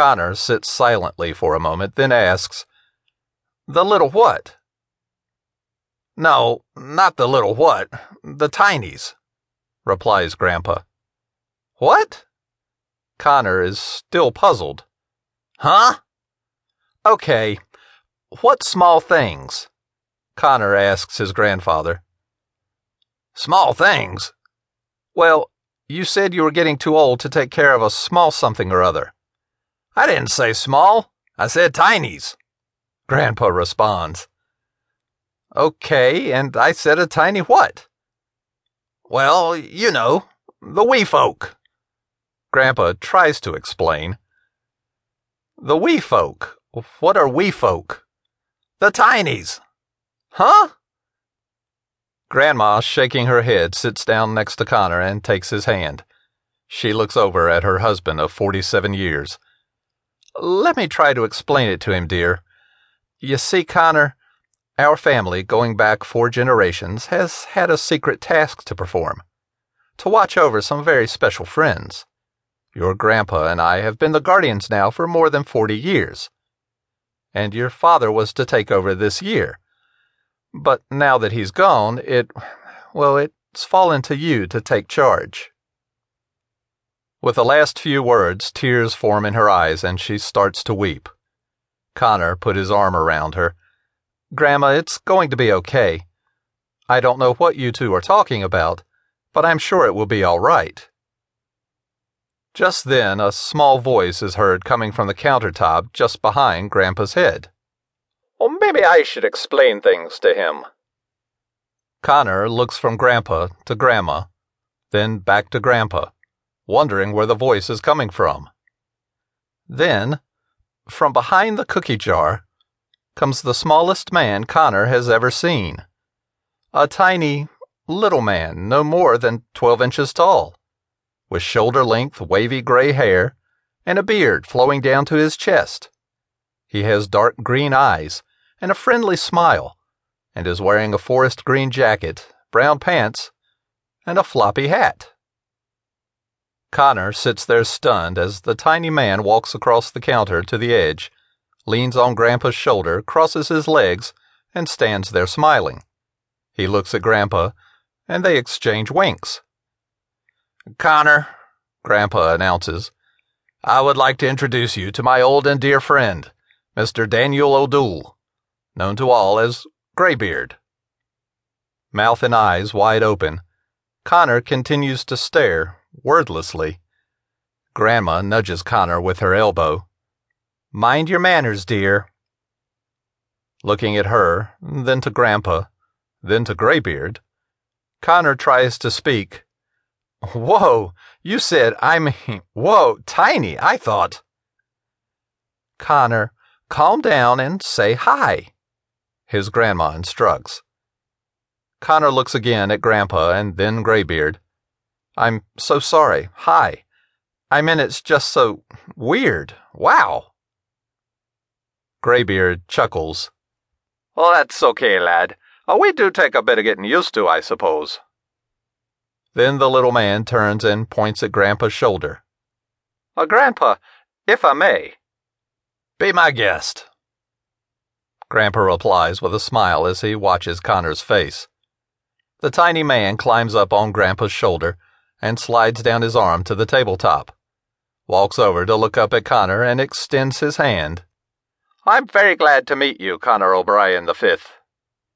Conor sits silently for a moment, then asks, The little what? No, not the little what, the Tinys, replies Grandpa. What? Conor is still puzzled. Huh? Okay, what small things? Conor asks his grandfather. Small things? Well, you said you were getting too old to take care of a small something or other. I didn't say small, I said Tinys. Grandpa responds. Okay, and I said a tiny what? Well, you know, the wee folk. Grandpa tries to explain. The wee folk. What are wee folk? The Tinys. Huh? Grandma, shaking her head, sits down next to Conor and takes his hand. She looks over at her husband of 47 years. Let me try to explain it to him, dear. You see, Conor, our family, going back four generations, has had a secret task to perform to watch over some very special friends. Your grandpa and I have been the guardians now for more than 40 years. And your father was to take over this year. But now that he's gone, it, well, it's fallen to you to take charge. With the last few words, tears form in her eyes and she starts to weep. Conor put his arm around her Grandma, it's going to be okay. I don't know what you two are talking about, but I'm sure it will be all right. Just then, a small voice is heard coming from the countertop just behind Grandpa's head. Well, maybe I should explain things to him. Conor looks from Grandpa to Grandma, then back to Grandpa, wondering where the voice is coming from. Then, from behind the cookie jar, comes the smallest man Conor has ever seen. A tiny, little man, no more than 12 inches tall, with shoulder length, wavy gray hair and a beard flowing down to his chest. He has dark green eyes and a friendly smile, and is wearing a forest green jacket, brown pants, and a floppy hat. Conor sits there stunned as the tiny man walks across the counter to the edge leans on Grandpa's shoulder, crosses his legs, and stands there smiling. He looks at Grandpa, and they exchange winks. Conor, Grandpa announces, I would like to introduce you to my old and dear friend, Mr. Daniel O'Doul, known to all as Graybeard. Mouth and eyes wide open, Conor continues to stare, wordlessly. Grandma nudges Conor with her elbow. Mind your manners, dear. Looking at her, then to Grandpa, then to Graybeard, Conor tries to speak. Whoa, you said I mean, whoa, tiny, I thought. Conor, calm down and say hi, his grandma instructs. Conor looks again at Grandpa and then Graybeard. I'm so sorry. Hi. I mean, it's just so weird. Wow. Graybeard chuckles. Well, that's okay, lad. Uh, we do take a bit of getting used to, I suppose. Then the little man turns and points at Grandpa's shoulder. Uh, Grandpa, if I may. Be my guest. Grandpa replies with a smile as he watches Conor's face. The tiny man climbs up on Grandpa's shoulder and slides down his arm to the tabletop, walks over to look up at Conor and extends his hand. I'm very glad to meet you, Conor O'Brien the Fifth.